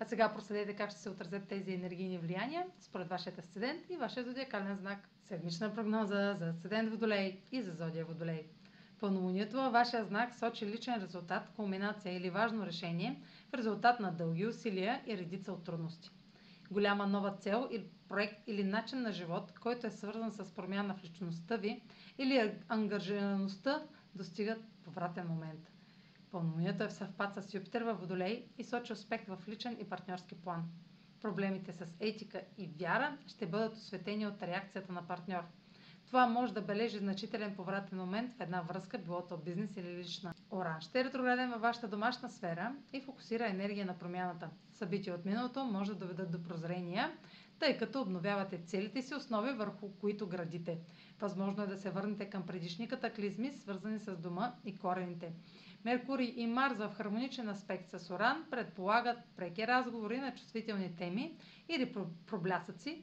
А сега проследете как ще се отразят тези енергийни влияния според вашия асцендент и вашия зодиакален знак. Седмична прогноза за асцендент Водолей и за зодия Водолей. Пълнолунието във вашия знак сочи личен резултат, кулминация или важно решение в резултат на дълги усилия и редица от трудности. Голяма нова цел или проект или начин на живот, който е свързан с промяна в личността ви или ангажираността, достигат повратен момент. Пълнолунието е в съвпад с Юпитер във Водолей и сочи успех в личен и партньорски план. Проблемите с етика и вяра ще бъдат осветени от реакцията на партньор. Това може да бележи значителен повратен момент в една връзка, било то бизнес или лична. Оран ще е ретрограден във вашата домашна сфера и фокусира енергия на промяната. Събития от миналото може да доведат до прозрения, тъй като обновявате целите си основи, върху които градите. Възможно е да се върнете към предишни катаклизми, свързани с дома и корените. Меркурий и Марс в хармоничен аспект с Оран предполагат преки разговори на чувствителни теми или проблясъци